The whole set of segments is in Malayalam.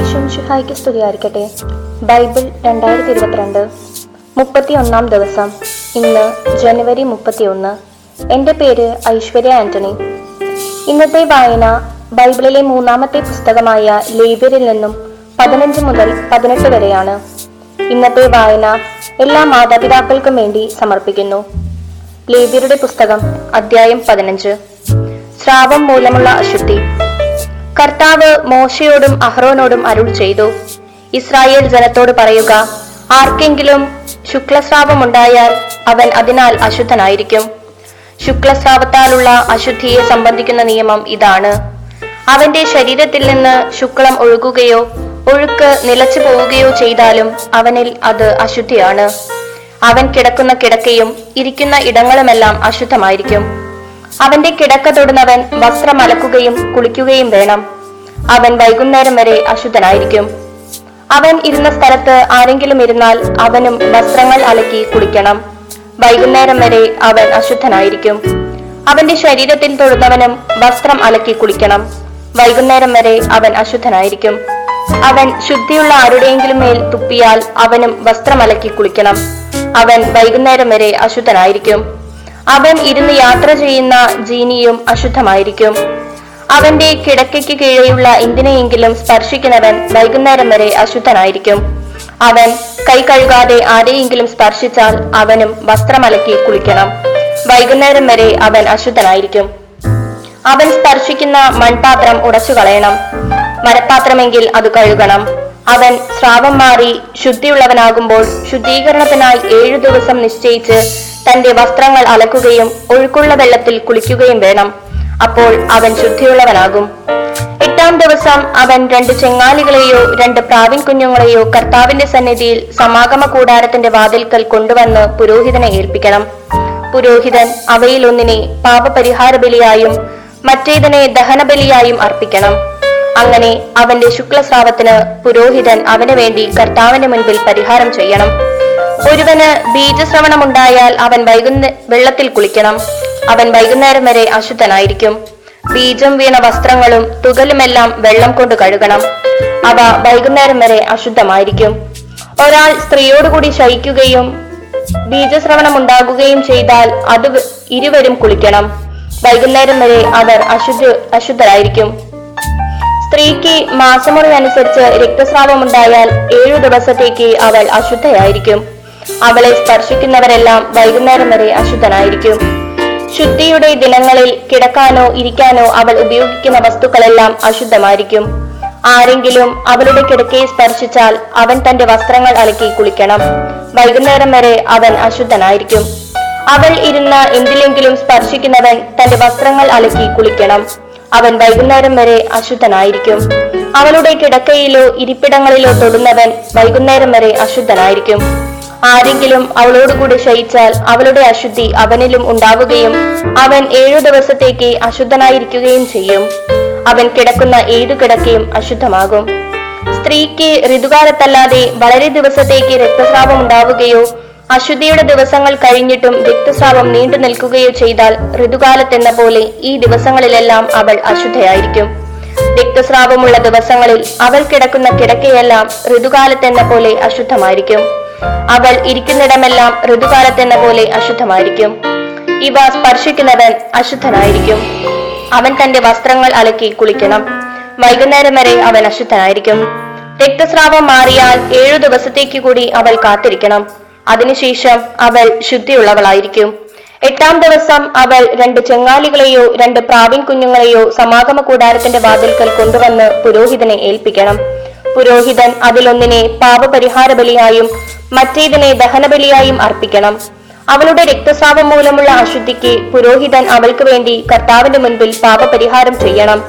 ഈശോമിശിഹായ്ക്ക് സ്തുതിയായിരിക്കട്ടെ. ബൈബിൾ രണ്ടായിരത്തി ഇരുപത്തിരണ്ട് മുപ്പത്തി ഒന്നാം ദിവസം. ഇന്ന് ജനുവരി മുപ്പത്തിയൊന്ന്. എന്റെ പേര് ഐശ്വര്യ ആന്റണി. ഇന്നത്തെ വായന ബൈബിളിലെ മൂന്നാമത്തെ പുസ്തകമായ ലേബ്യരിൽ നിന്നും പതിനഞ്ച് മുതൽ പതിനെട്ട് വരെയാണ്. ഇന്നത്തെ വായന എല്ലാ മാതാപിതാക്കൾക്കും വേണ്ടി സമർപ്പിക്കുന്നു. ലേബ്യരുടെ പുസ്തകം അദ്ധ്യായം പതിനഞ്ച്. സ്രാവം മൂലമുള്ള അശുദ്ധി. കർത്താവ് മോശയോടും അഹ്റോനോടും അരുൾ ചെയ്തു. ഇസ്രായേൽ ജനത്തോട് പറയുക ആർക്കെങ്കിലും ശുക്ലസ്രാവമുണ്ടായാൽ അവൻ അതിനാൽ അശുദ്ധനായിരിക്കും. ശുക്ലസ്രാവത്താലുള്ള അശുദ്ധിയെ സംബന്ധിക്കുന്ന നിയമം ഇതാണ്. അവന്റെ ശരീരത്തിൽ നിന്ന് ശുക്ലം ഒഴുകുകയോ ഒഴുക്ക് നിലച്ചു പോവുകയോ ചെയ്താലും അവനിൽ അത് അശുദ്ധിയാണ്. അവൻ കിടക്കുന്ന കിടക്കയും ഇരിക്കുന്ന ഇടങ്ങളുമെല്ലാം അശുദ്ധമായിരിക്കും. അവന്റെ കിടക്ക തൊടുന്നവൻ വസ്ത്രം അലക്കുകയും കുളിക്കുകയും വേണം. അവൻ വൈകുന്നേരം വരെ അശുദ്ധനായിരിക്കും. അവൻ ഇരുന്ന സ്ഥലത്ത് ആരെങ്കിലും ഇരുന്നാൽ അവനും വസ്ത്രങ്ങൾ അലക്കി കുളിക്കണം. വൈകുന്നേരം വരെ അവൻ അശുദ്ധനായിരിക്കും. അവന്റെ ശരീരത്തിൽ തൊടുന്നവനും വസ്ത്രം അലക്കി കുളിക്കണം. വൈകുന്നേരം വരെ അവൻ അശുദ്ധനായിരിക്കും. അവൻ ശുദ്ധിയുള്ള ആരുടെയെങ്കിലും മേൽ തുപ്പിയാൽ അവനും വസ്ത്രം അലക്കി കുളിക്കണം. അവൻ വൈകുന്നേരം വരെ അശുദ്ധനായിരിക്കും. അവൻ ഇരുന്ന് യാത്ര ചെയ്യുന്ന ജീനിയും അശുദ്ധമായിരിക്കും. അവന്റെ കിടക്കയ്ക്ക് കീഴെയുള്ള എന്തിനെയെങ്കിലും സ്പർശിക്കുന്നവൻ വൈകുന്നേരം വരെ അശുദ്ധനായിരിക്കും. അവൻ കൈ കഴുകാതെ ആരെയെങ്കിലും സ്പർശിച്ചാൽ അവനും വസ്ത്രമലക്കി കുളിക്കണം. വൈകുന്നേരം വരെ അവൻ അശുദ്ധനായിരിക്കും. അവൻ സ്പർശിക്കുന്ന മൺപാത്രം ഉടച്ചു കളയണം മരപ്പാത്രമെങ്കിൽ അത് കഴുകണം. അവൻ സ്രാവം മാറി ശുദ്ധിയുള്ളവനാകുമ്പോൾ ശുദ്ധീകരണത്തിനായി ഏഴു ദിവസം നിശ്ചയിച്ച് തന്റെ വസ്ത്രങ്ങൾ അലക്കുകയും ഒഴുക്കുള്ള വെള്ളത്തിൽ കുളിക്കുകയും വേണം. അപ്പോൾ അവൻ ശുദ്ധിയുള്ളവനാകും. എട്ടാം ദിവസം അവൻ രണ്ട് ചെങ്ങാലികളെയോ രണ്ട് പ്രാവിൻ കുഞ്ഞുങ്ങളെയോ കർത്താവിന്റെ സന്നിധിയിൽ സമാഗമ കൂടാരത്തിന്റെ വാതിൽക്കൽ കൊണ്ടുവന്ന് പുരോഹിതനെ ഏൽപ്പിക്കണം. പുരോഹിതൻ അവയിൽ ഒന്നിനെ പാപപരിഹാര ബലിയായും മറ്റേതിനെ ദഹനബലിയായും അർപ്പിക്കണം. അങ്ങനെ അവന്റെ ശുക്ലസ്രാവത്തിന് പുരോഹിതൻ അവന് വേണ്ടി കർത്താവിന്റെ മുൻപിൽ പരിഹാരം ചെയ്യണം. ഒരുവന് ബീജശ്രവണമുണ്ടായാൽ അവൻ വൈകുന്ന വെള്ളത്തിൽ കുളിക്കണം. അവൻ വൈകുന്നേരം വരെ അശുദ്ധനായിരിക്കും. ബീജം വീണ വസ്ത്രങ്ങളും തുകലുമെല്ലാം വെള്ളം കൊണ്ട് കഴുകണം. അവ വൈകുന്നേരം വരെ അശുദ്ധമായിരിക്കും. ഒരാൾ സ്ത്രീയോടുകൂടി ശയിക്കുകയും ബീജശ്രവണം ഉണ്ടാകുകയും ചെയ്താൽ അത് ഇരുവരും കുളിക്കണം. വൈകുന്നേരം വരെ അവർ അശുദ്ധ അശുദ്ധരായിരിക്കും. സ്ത്രീക്ക് മാസമുറി അനുസരിച്ച് രക്തസ്രാവമുണ്ടായാൽ ഏഴു ദിവസത്തേക്ക് അവൾ അശുദ്ധയായിരിക്കും. അവളെ സ്പർശിക്കുന്നവരെല്ലാം വൈകുന്നേരം വരെ അശുദ്ധനായിരിക്കും. ശുദ്ധിയുടെ ദിനങ്ങളിൽ കിടക്കാനോ ഇരിക്കാനോ അവൾ ഉപയോഗിക്കുന്ന വസ്തുക്കളെല്ലാം അശുദ്ധമായിരിക്കും. ആരെങ്കിലും അവളുടെ കിടക്കയെ സ്പർശിച്ചാൽ അവൻ തന്റെ വസ്ത്രങ്ങൾ അലക്കി കുളിക്കണം. വൈകുന്നേരം വരെ അവൻ അശുദ്ധനായിരിക്കും. അവൾ ഇരുന്ന എന്തിലെങ്കിലും സ്പർശിക്കുന്നവൻ തന്റെ വസ്ത്രങ്ങൾ അലക്കി കുളിക്കണം. അവൻ വൈകുന്നേരം വരെ അശുദ്ധനായിരിക്കും. അവളുടെ കിടക്കയിലോ ഇരിപ്പിടങ്ങളിലോ തൊടുന്നവൻ വൈകുന്നേരം വരെ അശുദ്ധനായിരിക്കും. ആരെങ്കിലും അവളോടുകൂടി ശയിച്ചാൽ അവളുടെ അശുദ്ധി അവനിലും ഉണ്ടാവുകയും അവൻ ഏഴു ദിവസത്തേക്ക് അശുദ്ധനായിരിക്കുകയും ചെയ്യും. അവൻ കിടക്കുന്ന ഏതു കിടക്കയും അശുദ്ധമാകും. സ്ത്രീക്ക് ഋതുകാലത്തല്ലാതെ വളരെ ദിവസത്തേക്ക് രക്തസ്രാവം ഉണ്ടാവുകയോ അശുദ്ധിയുടെ ദിവസങ്ങൾ കഴിഞ്ഞിട്ടും രക്തസ്രാവം നീണ്ടു നിൽക്കുകയോ ചെയ്താൽ ഋതുകാലത്തെന്ന പോലെ ഈ ദിവസങ്ങളിലെല്ലാം അവൾ അശുദ്ധയായിരിക്കും. രക്തസ്രാവമുള്ള ദിവസങ്ങളിൽ അവൾ കിടക്കുന്ന കിടക്കയെല്ലാം ഋതുകാലത്തെന്ന പോലെ അശുദ്ധമായിരിക്കും. അവൾ ഇരിക്കുന്നിടമെല്ലാം ഋതുകാലത്തെന്ന പോലെ അശുദ്ധമായിരിക്കും. ഇവ സ്പർശിക്കുന്നവൻ അശുദ്ധനായിരിക്കും. അവൻ തന്റെ വസ്ത്രങ്ങൾ അലക്കി കുളിക്കണം. വൈകുന്നേരം വരെ അവൻ അശുദ്ധനായിരിക്കും. രക്തസ്രാവം മാറിയാൽ ഏഴു ദിവസത്തേക്ക് കൂടി അവൾ കാത്തിരിക്കണം. അതിനുശേഷം അവൾ ശുദ്ധിയുള്ളവളായിരിക്കും. എട്ടാം ദിവസം അവൾ രണ്ട് ചെങ്ങാലികളെയോ രണ്ട് പ്രാവിൻ കുഞ്ഞുങ്ങളെയോ സമാഗമ കൂടാരത്തിന്റെ വാതിൽക്കൽ കൊണ്ടുവന്ന് പുരോഹിതനെ ഏൽപ്പിക്കണം. പുരോഹിതൻ അതിലൊന്നിനെ പാപപരിഹാര ബലിയായും മറ്റേതിനെ ദഹനബലിയായും അർപ്പിക്കണം. അവളുടെ രക്തസ്രാവം മൂലമുള്ള അശുദ്ധിക്ക് പുരോഹിതൻ അവൾക്ക് വേണ്ടി കർത്താവിന്റെ മുൻപിൽ പാപപരിഹാരം ചെയ്യണം.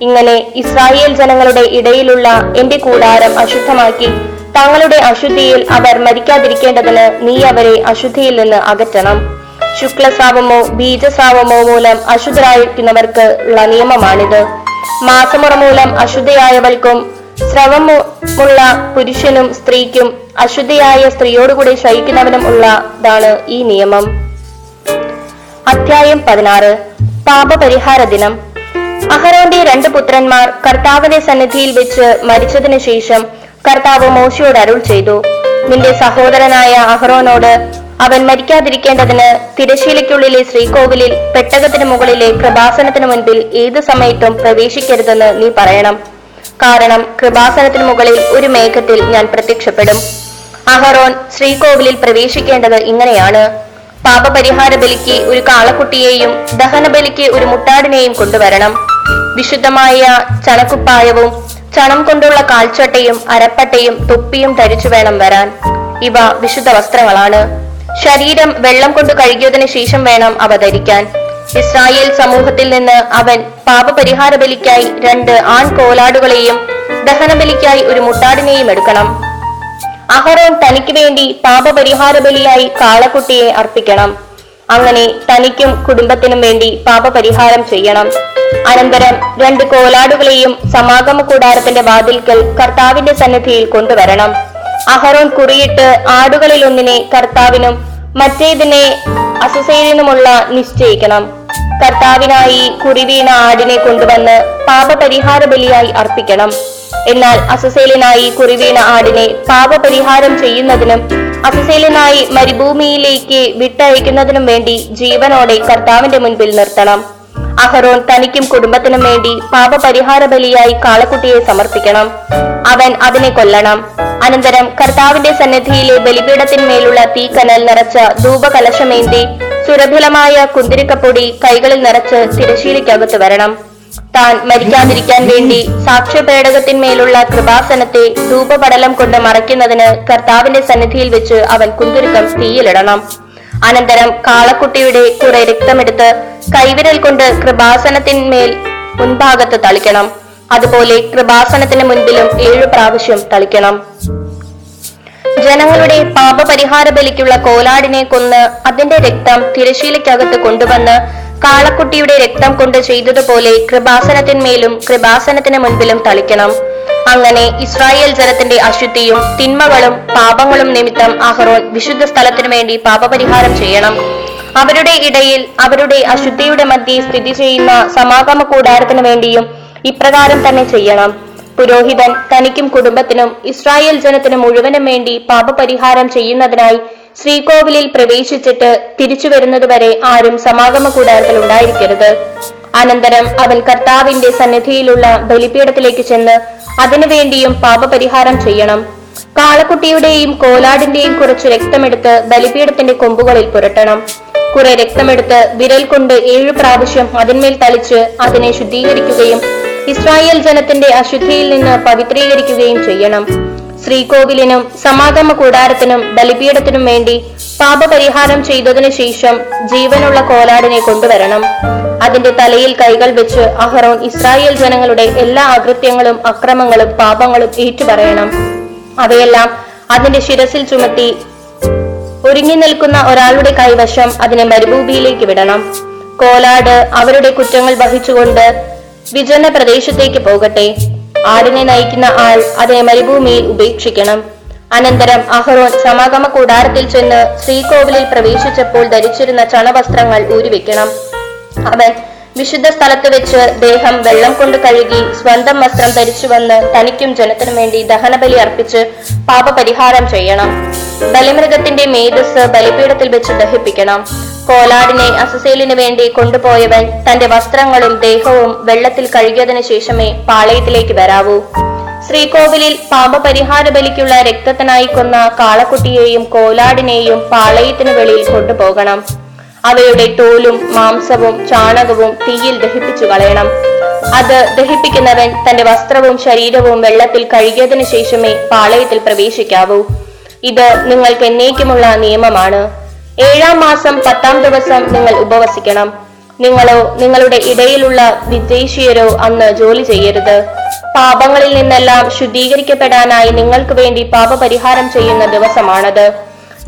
ഇങ്ങനെ ഇസ്രായേൽ ജനങ്ങളുടെ ഇടയിലുള്ള എന്റെ കൂടാരം അശുദ്ധമാക്കി തങ്ങളുടെ അശുദ്ധിയിൽ അവർ മരിക്കാതിരിക്കേണ്ടതിന് നീ അവരെ അശുദ്ധിയിൽ നിന്ന് അകറ്റണം. ശുക്ലസ്രാവമോ ബീജസ്രാവമോ മൂലം അശുദ്ധരായിരിക്കുന്നവർക്ക് ഉള്ള നിയമമാണിത്. മാസമുറ മൂലം അശുദ്ധയായവൾക്കും സ്രവമുള്ള പുരുഷനും സ്ത്രീക്കും അശുദ്ധിയായ സ്ത്രീയോടുകൂടി ശയിക്കുന്നവനും ഉള്ളതാണ് ഈ നിയമം. അധ്യായം പതിനാറ്. പാപപരിഹാര ദിനം. അഹരോന്റെ രണ്ട് പുത്രന്മാർ കർത്താവിന്റെ സന്നിധിയിൽ വെച്ച് മരിച്ചതിനു ശേഷം കർത്താവ് മോശയോട് അരുൾ ചെയ്തു. നിന്റെ സഹോദരനായ അഹറോനോട് അവൻ മരിക്കാതിരിക്കേണ്ടതിന് തിരശീലയ്ക്കുള്ളിലെ ശ്രീകോവിലിൽ പെട്ടകത്തിന് മുകളിലെ കൃപാസനത്തിന് മുൻപിൽ ഏതു സമയത്തും പ്രവേശിക്കരുതെന്ന് നീ പറയണം. കാരണം കൃപാസനത്തിന് മുകളിൽ ഒരു മേഘത്തിൽ ഞാൻ പ്രത്യക്ഷപ്പെടും. അഹറോൻ ശ്രീകോവിലിൽ പ്രവേശിക്കേണ്ടത് ഇങ്ങനെയാണ്. പാപപരിഹാര ബലിക്ക് ഒരു കാളക്കുട്ടിയെയും ദഹനബലിക്ക് ഒരു മുട്ടാടിനെയും കൊണ്ടുവരണം. വിശുദ്ധമായ ചണക്കുപ്പായവും ചണം കൊണ്ടുള്ള കാൽച്ചട്ടയും അരപ്പട്ടയും തൊപ്പിയും ധരിച്ചു വേണം വരാൻ. ഇവ വിശുദ്ധ വസ്ത്രങ്ങളാണ്. ശരീരം വെള്ളം കൊണ്ട് കഴുകിയതിനു ശേഷം വേണം അവ ധരിക്കാൻ ഇസ്രായേൽ സമൂഹത്തിൽ നിന്ന് അവൻ പാപപരിഹാര ബലിക്കായി രണ്ട് ആൺ കോലാടുകളെയും ദഹനബലിക്കായി ഒരു മുട്ടാടിനെയും എടുക്കണം. അഹറോൻ തനിക്ക് വേണ്ടി പാപപരിഹാര ബലിയായി കാളക്കുട്ടിയെ അർപ്പിക്കണം. അങ്ങനെ തനിക്കും കുടുംബത്തിനും വേണ്ടി പാപപരിഹാരം ചെയ്യണം. അനന്തരം രണ്ട് കോലാടുകളെയും സമാഗമ കൂടാരത്തിന്റെ വാതിൽക്കൽ കർത്താവിന്റെ സന്നിധിയിൽ കൊണ്ടുവരണം. അഹറോൻ കുറിയിട്ട് ആടുകളിൽ ഒന്നിനെ കർത്താവിനും മറ്റേതിനെ അസുസൈലിനുമുള്ള നിശ്ചയിക്കണം. കർത്താവിനായി കുറിവീണ ആടിനെ കൊണ്ടുവന്ന് പാപപരിഹാര ബലിയായി അർപ്പിക്കണം. എന്നാൽ അസസേലിനായി കുറിവീണ ആടിനെ പാപപരിഹാരം ചെയ്യുന്നതിനും അസസേലിനായി മരുഭൂമിയിലേക്ക് വിട്ടയക്കുന്നതിനും വേണ്ടി ജീവനോടെ കർത്താവിന്റെ മുൻപിൽ നിർത്തണം. അഹറോൻ തനിക്കും കുടുംബത്തിനും വേണ്ടി പാപപരിഹാര ബലിയായി കാളക്കുട്ടിയെ സമർപ്പിക്കണം. അവൻ അതിനെ കൊല്ലണം. അനന്തരം കർത്താവിന്റെ സന്നിധിയിലെ ബലിപീഠത്തിന്മേലുള്ള തീക്കനൽ നിറച്ച ധൂപകലശമേന്തി സുരഭിലമായ കുന്തിരിക്കപ്പൊടി കൈകളിൽ നിറച്ച് തിരശീലയ്ക്കകത്ത് വരണം. താൻ മരിക്കാതിരിക്കാൻ വേണ്ടി സാക്ഷ്യപേടകത്തിന്മേലുള്ള കൃപാസനത്തെ ധൂപപടലം കൊണ്ട് മറയ്ക്കുന്നതിന് കർത്താവിന്റെ സന്നിധിയിൽ വെച്ച് അവൻ കുന്തുരുക്കം തീയിലിടണം. അനന്തരം കാളക്കുട്ടിയുടെ കുറെ രക്തമെടുത്ത് കൈവിരൽ കൊണ്ട് കൃപാസനത്തിന്മേൽ മുൻഭാഗത്ത് തളിക്കണം. അതുപോലെ കൃപാസനത്തിന് മുൻപിലും ഏഴു പ്രാവശ്യം തളിക്കണം. ജനങ്ങളുടെ പാപപരിഹാര ബലിക്കുള്ള കോലാടിനെ കൊന്ന് അതിന്റെ രക്തം തിരശീലയ്ക്കകത്ത് കൊണ്ടുവന്ന് കാളക്കുട്ടിയുടെ രക്തം കൊണ്ട് ചെയ്തതുപോലെ കൃപാസനത്തിന്മേലും കൃപാസനത്തിന് മുൻപിലും തളിക്കണം. അങ്ങനെ ഇസ്രായേൽ ജനത്തിന്റെ അശുദ്ധിയും തിന്മകളും പാപങ്ങളും നിമിത്തം അഹ്റോൻ വിശുദ്ധ സ്ഥലത്തിനു വേണ്ടി പാപപരിഹാരം ചെയ്യണം. അവരുടെ ഇടയിൽ അവരുടെ അശുദ്ധിയുടെ മധ്യേ സ്ഥിതി ചെയ്യുന്ന സമാഗമ കൂടാരത്തിനു വേണ്ടിയും ഇപ്രകാരം തന്നെ ചെയ്യണം. പുരോഹിതൻ തനിക്കും കുടുംബത്തിനും ഇസ്രായേൽ ജനത്തിനും മുഴുവനും വേണ്ടി പാപപരിഹാരം ചെയ്യുന്നതിനായി ശ്രീകോവിലിൽ പ്രവേശിച്ചിട്ട് തിരിച്ചു വരുന്നതുവരെ ആരും സമാഗമ കൂടാരത്തിൽ ഉണ്ടായിരിക്കരുത്. അനന്തരം അവൻ കർത്താവിന്റെ സന്നിധിയിലുള്ള ബലിപീഠത്തിലേക്ക് ചെന്ന് അതിനുവേണ്ടിയും പാപപരിഹാരം ചെയ്യണം. കാളക്കുട്ടിയുടെയും കോലാടിന്റെയും കുറച്ച് രക്തമെടുത്ത് ബലിപീഠത്തിന്റെ കൊമ്പുകളിൽ പുരട്ടണം. കുറെ രക്തമെടുത്ത് വിരൽ കൊണ്ട് ഏഴു പ്രാവശ്യം അതിന്മേൽ തളിച്ച് അതിനെ ശുദ്ധീകരിക്കുകയും ഇസ്രായേൽ ജനത്തിന്റെ അശുദ്ധിയിൽ നിന്ന് പവിത്രീകരിക്കുകയും ചെയ്യണം. ശ്രീകോവിലിനും സമാഗമ കൂടാരത്തിനും ബലിപീഠത്തിനും വേണ്ടി പാപപരിഹാരം ചെയ്തതിനു ശേഷം ജീവനുള്ള കോലാടിനെ കൊണ്ടുവരണം. അതിന്റെ തലയിൽ കൈകൾ വെച്ച് അഹറോൻ ഇസ്രായേൽ ജനങ്ങളുടെ എല്ലാ അകൃത്യങ്ങളും അക്രമങ്ങളും പാപങ്ങളും ഏറ്റുപറയണം. അവയെല്ലാം അതിന്റെ ശിരസിൽ ചുമത്തി ഒരുങ്ങി നിൽക്കുന്ന ഒരാളുടെ കൈവശം അതിനെ മരുഭൂമിയിലേക്ക് വിടണം. കോലാട് അവരുടെ കുറ്റങ്ങൾ വഹിച്ചുകൊണ്ട് വിജന പ്രദേശത്തേക്ക് പോകട്ടെ. ആടിനെ നയിക്കുന്ന ആൾ അതിനെ മരുഭൂമിയിൽ ഉപേക്ഷിക്കണം. അനന്തരം അഹറോൻ സമാഗമ കൂടാരത്തിൽ ചെന്ന് ശ്രീകോവിലിൽ പ്രവേശിച്ചപ്പോൾ ധരിച്ചിരുന്ന ചണവസ്ത്രങ്ങൾ ഊരിവെക്കണം. അവൻ വിശുദ്ധ സ്ഥലത്ത് വെച്ച് ദേഹം വെള്ളം കൊണ്ട് കഴുകി സ്വന്തം വസ്ത്രം ധരിച്ചു വന്ന് തനിക്കും ജനത്തിനും വേണ്ടി ദഹനബലി അർപ്പിച്ച് പാപപരിഹാരം ചെയ്യണം. ബലിമൃഗത്തിന്റെ മേധസ് ബലിപീഠത്തിൽ വെച്ച് ദഹിപ്പിക്കണം. കോലാടിനെ അസസേലിന് വേണ്ടി കൊണ്ടുപോയവൻ തന്റെ വസ്ത്രങ്ങളും ദേഹവും വെള്ളത്തിൽ കഴുകിയതിനു ശേഷമേ പാളയത്തിലേക്ക് വരാവൂ. ശ്രീകോവിലിൽ പാപപരിഹാര ബലിക്കുള്ള രക്തത്തിനായി കൊന്ന കാളക്കുട്ടിയെയും കോലാടിനെയും പാളയത്തിനു വെളിയിൽ കൊണ്ടുപോകണം. അവയുടെ തോലും മാംസവും ചാണകവും തീയിൽ ദഹിപ്പിച്ചു കളയണം. അത് ദഹിപ്പിക്കുന്നവൻ തന്റെ വസ്ത്രവും ശരീരവും വെള്ളത്തിൽ കഴുകിയതിനു ശേഷമേ പാളയത്തിൽ പ്രവേശിക്കാവൂ. ഇത് നിങ്ങൾക്ക് എന്നേക്കുമുള്ള നിയമമാണ്. ഏഴാം മാസം പത്താം ദിവസം നിങ്ങൾ ഉപവസിക്കണം. നിങ്ങളോ നിങ്ങളുടെ ഇടയിലുള്ള വിദേശീയരോ അന്ന് ജോലി ചെയ്യരുത്. പാപങ്ങളിൽ നിന്നെല്ലാം ശുദ്ധീകരിക്കപ്പെടാനായി നിങ്ങൾക്ക് വേണ്ടി പാപപരിഹാരം ചെയ്യുന്ന ദിവസമാണത്.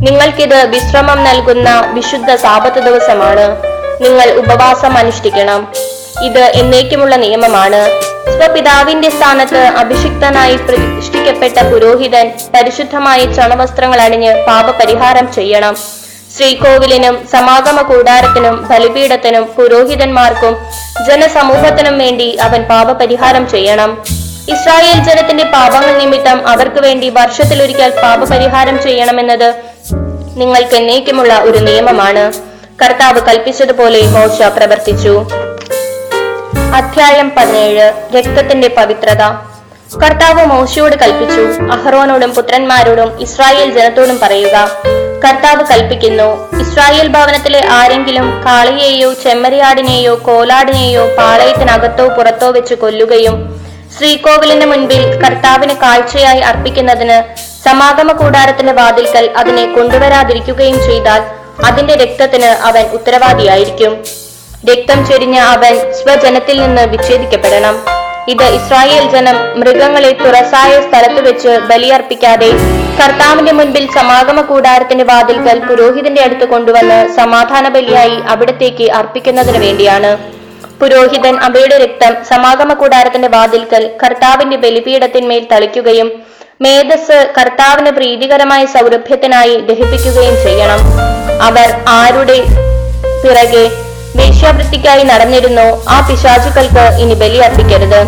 നിങ്ങൾക്കിത് വിശ്രമം നൽകുന്ന വിശുദ്ധ സാപത്ത് ദിവസമാണ്. നിങ്ങൾ ഉപവാസം അനുഷ്ഠിക്കണം. ഇത് എന്നേക്കുമുള്ള നിയമമാണ്. സ്വപിതാവിന്റെ സ്ഥാനത്ത് അഭിഷിക്തനായി പ്രതിഷ്ഠിക്കപ്പെട്ട പുരോഹിതൻ പരിശുദ്ധമായ ചണവസ്ത്രങ്ങൾ അണിഞ്ഞ് പാപപരിഹാരം ചെയ്യണം. ശ്രീകോവിലിനും സമാഗമ കൂടാരത്തിനും ബലിപീഠത്തിനും പുരോഹിതന്മാർക്കും ജനസമൂഹത്തിനും വേണ്ടി അവൻ പാപപരിഹാരം ചെയ്യണം. ഇസ്രായേൽ ജനത്തിന്റെ പാപങ്ങൾ നിമിത്തം അവർക്ക് വേണ്ടി വർഷത്തിലൊരിക്കൽ പാപപരിഹാരം ചെയ്യണമെന്നത് നിങ്ങൾക്ക് എന്നേക്കുമുള്ള ഒരു നിയമമാണ്. കർത്താവ് കൽപ്പിച്ചതുപോലെ മോശ പ്രവർത്തിച്ചു. അധ്യായം പതിനേഴ്. രക്തത്തിന്റെ പവിത്രത. കർത്താവ് മോശയോട് കൽപ്പിച്ചു. അഹ്റോനോടും പുത്രന്മാരോടും ഇസ്രായേൽ ജനത്തോടും പറയുക കർത്താവ് കൽപ്പിക്കുന്നു. ഇസ്രായേൽ ഭവനത്തിലെ ആരെങ്കിലും കാളിയെയോ ചെമ്മരിയാടിനെയോ കോലാടിനെയോ പാളയത്തിനകത്തോ പുറത്തോ വെച്ച് കൊല്ലുകയും ശ്രീകോവിലിന് മുൻപിൽ കർത്താവിന് കാഴ്ചയായി അർപ്പിക്കുന്നതിന് സമാഗമ കൂടാരത്തിന്റെ വാതിൽക്കൽ അതിനെ കൊണ്ടുവരാതിരിക്കുകയും ചെയ്താൽ അതിന്റെ രക്തത്തിന് അവൻ ഉത്തരവാദിയായിരിക്കും. രക്തം ചൊരിഞ്ഞ അവൻ സ്വജനത്തിൽ നിന്ന് വിച്ഛേദിക്കപ്പെടണം. ഇത് ഇസ്രായേൽ ജനം മൃഗങ്ങളെ തുറസായ സ്ഥലത്ത് വെച്ച് ബലിയർപ്പിക്കാതെ കർത്താവിന്റെ മുൻപിൽ സമാഗമ കൂടാരത്തിന്റെ വാതിൽക്കൽ പുരോഹിതന്റെ അടുത്ത് കൊണ്ടുവന്ന് സമാധാന ബലിയായി അവിടത്തേക്ക് അർപ്പിക്കുന്നതിന് വേണ്ടിയാണ്. പുരോഹിതൻ അവയുടെ രക്തം സമാഗമ കൂടാരത്തിന്റെ വാതിൽക്കൽ കർത്താവിന്റെ ബലിപീഠത്തിന്മേൽ തളിക്കുകയും മേധസ് കർത്താവിന് പ്രീതികരമായ സൗരഭ്യത്തിനായി ദഹിപ്പിക്കുകയും ചെയ്യണം. അവർ ആരുടെ പിറകെ വേശ്യാവൃത്തിക്കായി നടന്നിരുന്നോ ആ പിശാചുക്കൾക്ക് ഇനി ബലിയർപ്പിക്കരുത്.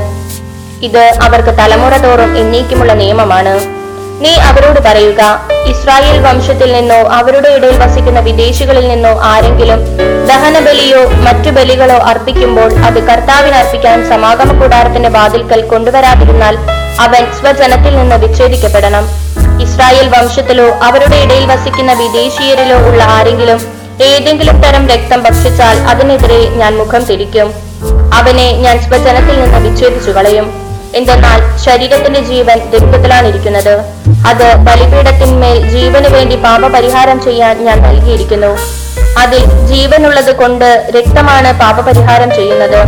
ഇത് അവർക്ക് തലമുറ തോറും എന്നേക്കുമുള്ള നിയമമാണ്. നീ അവരോട് പറയുക ഇസ്രായേൽ വംശത്തിൽ നിന്നോ അവരുടെ ഇടയിൽ വസിക്കുന്ന വിദേശികളിൽ നിന്നോ ആരെങ്കിലും ദഹനബലിയോ മറ്റു ബലികളോ അർപ്പിക്കുമ്പോൾ അത് കർത്താവിന് അർപ്പിക്കാൻ സമാഗമ കൂടാരത്തിന്റെ വാതിൽക്കൽ കൊണ്ടുവരാതിരുന്നാൽ അവൻ സ്വജനത്തിൽ നിന്ന് വിച്ഛേദിക്കപ്പെടണം. ഇസ്രായേൽ വംശത്തിലോ അവരുടെ ഇടയിൽ വസിക്കുന്ന വിദേശീയരിലോ ഉള്ള ആരെങ്കിലും ഏതെങ്കിലും തരം രക്തം ഭക്ഷിച്ചാൽ അതിനെതിരെ ഞാൻ മുഖം തിരിക്കും. അവനെ ഞാൻ സ്വജനത്തിൽ നിന്ന് വിച്ഛേദിച്ചു കളയും. എന്തെന്നാൽ ശരീരത്തിന്റെ ജീവൻ രക്തത്തിലാണിരിക്കുന്നത്. അത് ബലിപീഠത്തിന്മേൽ ജീവന് വേണ്ടി പാപപരിഹാരം ചെയ്യാൻ ഞാൻ നൽകിയിരിക്കുന്നു. അതിൽ ജീവനുള്ളത് കൊണ്ട് രക്തമാണ് പാപപരിഹാരം ചെയ്യുന്നത്.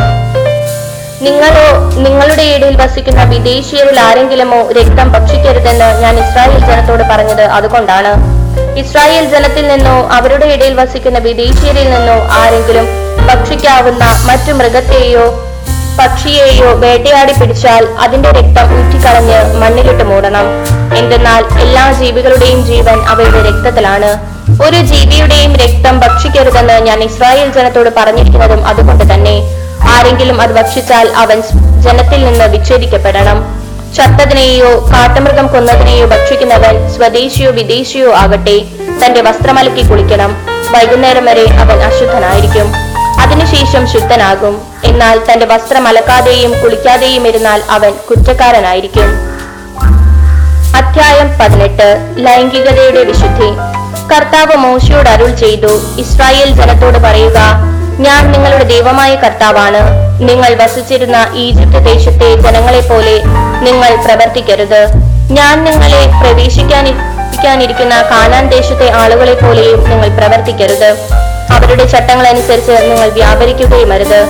നിങ്ങളോ നിങ്ങളുടെ ഇടയിൽ വസിക്കുന്ന വിദേശീയരിൽ ആരെങ്കിലുമോ രക്തം ഭക്ഷിക്കരുതെന്ന് ഞാൻ ഇസ്രായേൽ ജനത്തോട് പറഞ്ഞത് അതുകൊണ്ടാണ്. ഇസ്രായേൽ ജനത്തിൽ നിന്നോ അവരുടെ ഇടയിൽ വസിക്കുന്ന വിദേശീയരിൽ നിന്നോ ആരെങ്കിലും ഭക്ഷിക്കാവുന്ന മറ്റു മൃഗത്തെയോ പക്ഷിയെയോ വേട്ടയാടി പിടിച്ചാൽ അതിന്റെ രക്തം ഊറ്റിക്കളഞ്ഞ് മണ്ണിലിട്ട് മൂടണം. എന്തെന്നാൽ എല്ലാ ജീവികളുടെയും ജീവൻ അവയുടെ രക്തത്തിലാണ്. ഒരു ജീവിയുടെയും രക്തം ഭക്ഷിക്കരുതെന്ന് ഞാൻ ഇസ്രായേൽ ജനത്തോട് പറഞ്ഞിരിക്കുന്നതും അതുകൊണ്ട് തന്നെ. ആരെങ്കിലും അത് ഭക്ഷിച്ചാൽ അവൻ ജനത്തിൽ നിന്ന് വിച്ഛേദിക്കപ്പെടണം. ചത്തതിനെയോ കാട്ടുമൃഗം കൊന്നതിനെയോ ഭക്ഷിക്കുന്നവൻ സ്വദേശിയോ വിദേശിയോ ആകട്ടെ തന്റെ വസ്ത്രമലക്കി കുളിക്കണം. വൈകുന്നേരം വരെ അവൻ അശുദ്ധനായിരിക്കും. അതിനുശേഷം ശുദ്ധനാകും. എന്നാൽ തന്റെ വസ്ത്രം അലക്കാതെയും കുളിക്കാതെയും ഇരുന്നാൽ അവൻ കുറ്റക്കാരനായിരിക്കും. അധ്യായം പതിനെട്ട്. ലൈംഗികതയുടെ വിശുദ്ധി. കർത്താവ് മോശയോട് അരുൾ ചെയ്തു ഇസ്രായേൽ ജനത്തോട് പറയുക ഞാൻ നിങ്ങളുടെ ദൈവമായ കർത്താവാണ്. നിങ്ങൾ വസിച്ചിരുന്ന ഈജിപ്ത് ദേശത്തെ ജനങ്ങളെ പോലെ നിങ്ങൾ പ്രവർത്തിക്കരുത്. ഞാൻ നിങ്ങളെ പ്രവേശിക്കാനിരിക്കുന്ന കാനാൻ ദേശത്തെ ആളുകളെ പോലെയും നിങ്ങൾ പ്രവർത്തിക്കരുത്. അവരുടെ ചട്ടങ്ങൾ അനുസരിച്ച് നിങ്ങൾ വ്യാപരിക്കുകയും അരുത്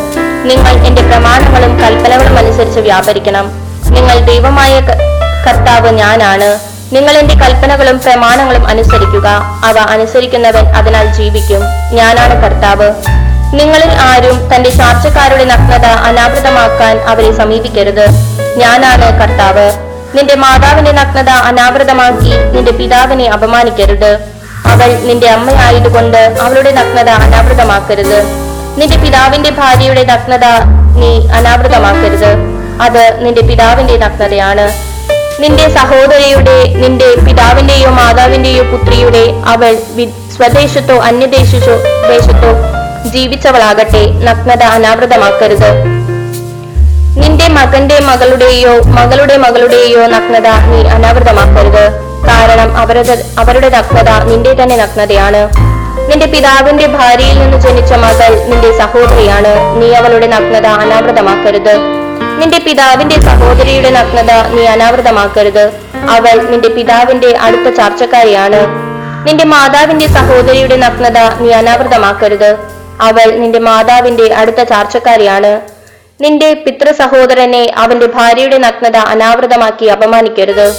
നിങ്ങൾ എന്റെ പ്രമാണങ്ങളും കൽപ്പനകളും അനുസരിച്ച് വ്യാപരിക്കണം. നിങ്ങൾ ദൈവമായ കർത്താവ് ഞാനാണ്. നിങ്ങൾ എന്റെ കൽപ്പനകളും പ്രമാണങ്ങളും അനുസരിക്കുക. അവ അനുസരിക്കുന്നവൻ അതിനാൽ ജീവിക്കും. ഞാനാണ് കർത്താവ്. നിങ്ങളിൽ ആരും തന്റെ ചാർച്ചക്കാരുടെ നഗ്നത അനാവൃതമാക്കാൻ അവരെ സമീപിക്കരുത്. ഞാനാണ് കർത്താവ്. നിന്റെ മാതാവിന്റെ നഗ്നത അനാവൃതമാക്കി നിന്റെ പിതാവിനെ അപമാനിക്കരുത്. അവൾ നിന്റെ അമ്മയായതുകൊണ്ട് അവളുടെ നഗ്നത അനാവൃതമാക്കരുത്. നിന്റെ പിതാവിന്റെ ഭാര്യയുടെ നഗ്നത നീ അനാവൃതമാക്കരുത്. അത് നിന്റെ പിതാവിന്റെ നഗ്നതയാണ്. നിന്റെ സഹോദരിയുടെ നിന്റെ പിതാവിന്റെയോ മാതാവിന്റെയോ പുത്രിയുടെ അവൾ സ്വദേശത്തോ അന്യദേശത്തോ ദേശത്തോ ജീവിച്ചവളാകട്ടെ നഗ്നത അനാവൃതമാക്കരുത്. നിന്റെ മകന്റെ മകളുടെയോ മകളുടെ മകളുടെയോ നഗ്നത നീ അനാവൃതമാക്കരുത്. കാരണം അവരുടെ അവരുടെ നഗ്നത നിന്റെ തന്നെ നഗ്നതയാണ്. നിന്റെ പിതാവിന്റെ ഭാര്യയിൽ നിന്ന് ജനിച്ച മകൾ നിന്റെ സഹോദരിയാണ്. നീ അവളുടെ നഗ്നത അനാവൃതമാക്കരുത്. നിന്റെ പിതാവിന്റെ സഹോദരിയുടെ നഗ്നത നീ അനാവൃതമാക്കരുത്. അവൾ നിന്റെ പിതാവിന്റെ അടുത്ത ചർച്ചക്കാരിയാണ്. നിന്റെ മാതാവിന്റെ സഹോദരിയുടെ നഗ്നത നീ അനാവൃതമാക്കരുത്. അവൾ നിന്റെ മാതാവിന്റെ അടുത്ത ചാർച്ചക്കാരിയാണ്. നിന്റെ പിതൃ സഹോദരനെ അവന്റെ ഭാര്യയുടെ നഗ്നത അനാവൃതമാക്കി അപമാനിക്കരുത്.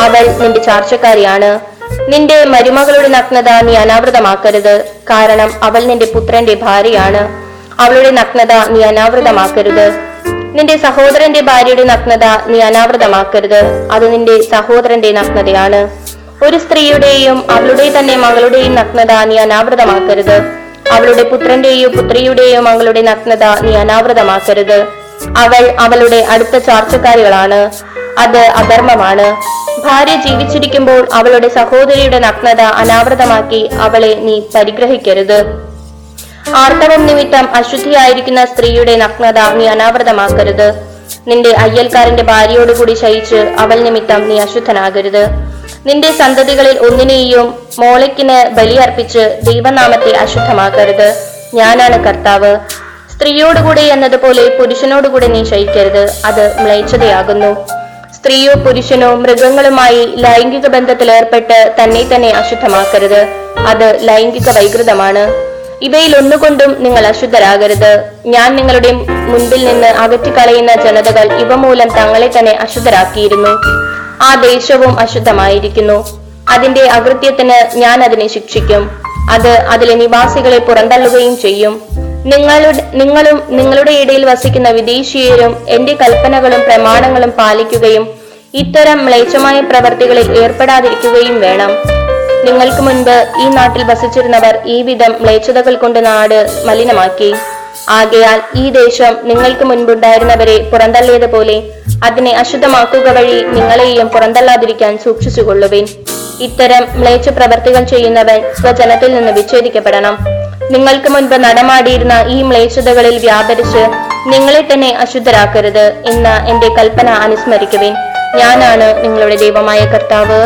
അവൾ നിന്റെ ചാർച്ചക്കാരിയാണ്. നിന്റെ മരുമകളുടെ നഗ്നത നീ അനാവൃതമാക്കരുത്. കാരണം അവൾ നിന്റെ പുത്രന്റെ ഭാര്യയാണ്. അവളുടെ നഗ്നത നീ അനാവൃതമാക്കരുത്. നിന്റെ സഹോദരന്റെ ഭാര്യയുടെ നഗ്നത നീ അനാവൃതമാക്കരുത്. അത് നിന്റെ സഹോദരന്റെ നഗ്നതയാണ്. ഒരു സ്ത്രീയുടെയും അവളുടെ തന്നെ മകളുടെയും നഗ്നത നീ അനാവൃതമാക്കരുത്. അവളുടെ പുത്രന്റെയോ പുത്രിയുടെയോ മകളുടെ നഗ്നത നീ അനാവൃതമാക്കരുത്. അവൾ അവളുടെ അടുത്ത ചാർച്ചക്കാരികളാണ്. അത് അധർമ്മമാണ്. ഭാര്യ ജീവിച്ചിരിക്കുമ്പോൾ അവളുടെ സഹോദരിയുടെ നഗ്നത അനാവൃതമാക്കി അവളെ നീ പരിഗ്രഹിക്കരുത്. ആർത്തവം നിമിത്തം അശുദ്ധിയായിരിക്കുന്ന സ്ത്രീയുടെ നഗ്നത നീ അനാവൃതമാക്കരുത്. നിന്റെ അയ്യൽക്കാരന്റെ ഭാര്യയോടുകൂടി ശയിച്ച് അവൾ നിമിത്തം നീ അശുദ്ധനാകരുത്. നിന്റെ സന്തതികളിൽ ഒന്നിനെയും മോളയ്ക്കിന് ബലിയർപ്പിച്ച് ദൈവനാമത്തെ അശുദ്ധമാക്കരുത്. ഞാനാണ് കർത്താവ്. സ്ത്രീയോടുകൂടെ എന്നതുപോലെ പുരുഷനോടുകൂടെ നീ ശയിക്കരുത്. അത് മ്ലേച്ഛതയാകുന്നു. സ്ത്രീയോ പുരുഷനോ മൃഗങ്ങളുമായി ലൈംഗിക ബന്ധത്തിൽ ഏർപ്പെട്ട് തന്നെ തന്നെ അശുദ്ധമാക്കരുത്. അത് ലൈംഗിക വൈകൃതമാണ്. ഇവയിൽ ഒന്നുകൊണ്ടും നിങ്ങൾ അശുദ്ധരാകരുത്. ഞാൻ നിങ്ങളുടെ മുൻപിൽ നിന്ന് അകറ്റിക്കളയുന്ന ജനതകൾ ഇവ മൂലം തങ്ങളെ തന്നെ അശുദ്ധരാക്കിയിരുന്നു. ആ ദേശവും അശുദ്ധമായിരിക്കുന്നു. അതിന്റെ അകൃത്യത്തിന് ഞാൻ അതിനെ ശിക്ഷിക്കും. അത് അതിലെ നിവാസികളെ പുറന്തള്ളുകയും ചെയ്യും. നിങ്ങളുടെ നിങ്ങളും നിങ്ങളുടെ ഇടയിൽ വസിക്കുന്ന വിദേശീയരും എന്റെ കൽപ്പനകളും പ്രമാണങ്ങളും പാലിക്കുകയും ഇത്തരം മ്ലേച്ഛമായ പ്രവർത്തികളിൽ ഏർപ്പെടാതിരിക്കുകയും വേണം. നിങ്ങൾക്ക് മുൻപ് ഈ നാട്ടിൽ വസിച്ചിരുന്നവർ ഈ വിധം മ്ലേച്ഛതകൾ കൊണ്ട് നാട് മലിനമാക്കി. ആകയാൽ ഈ ദേശം നിങ്ങൾക്ക് മുൻപുണ്ടായിരുന്നവരെ പുറന്തള്ളിയതുപോലെ അതിനെ അശുദ്ധമാക്കുക വഴി നിങ്ങളെയും പുറന്തള്ളാതിരിക്കാൻ സൂക്ഷിച്ചുകൊള്ളുവിൻ. ഇത്തരം മ്ലേച്ഛ പ്രവർത്തികൾ ചെയ്യുന്നവൻ സ്വജനത്തിൽ നിന്ന് വിച്ഛേദിക്കപ്പെടണം. നിങ്ങൾക്ക് മുൻപ് നടമാടിയിരുന്ന ഈ മ്ലേച്ഛതകളിൽ വ്യാപരിച്ച് നിങ്ങളെ തന്നെ അശുദ്ധരാക്കരുത് എന്ന എന്റെ കൽപ്പന അനുസ്മരിക്കുവിൻ. ഞാനാണ് നിങ്ങളുടെ ദൈവമായ കർത്താവ്.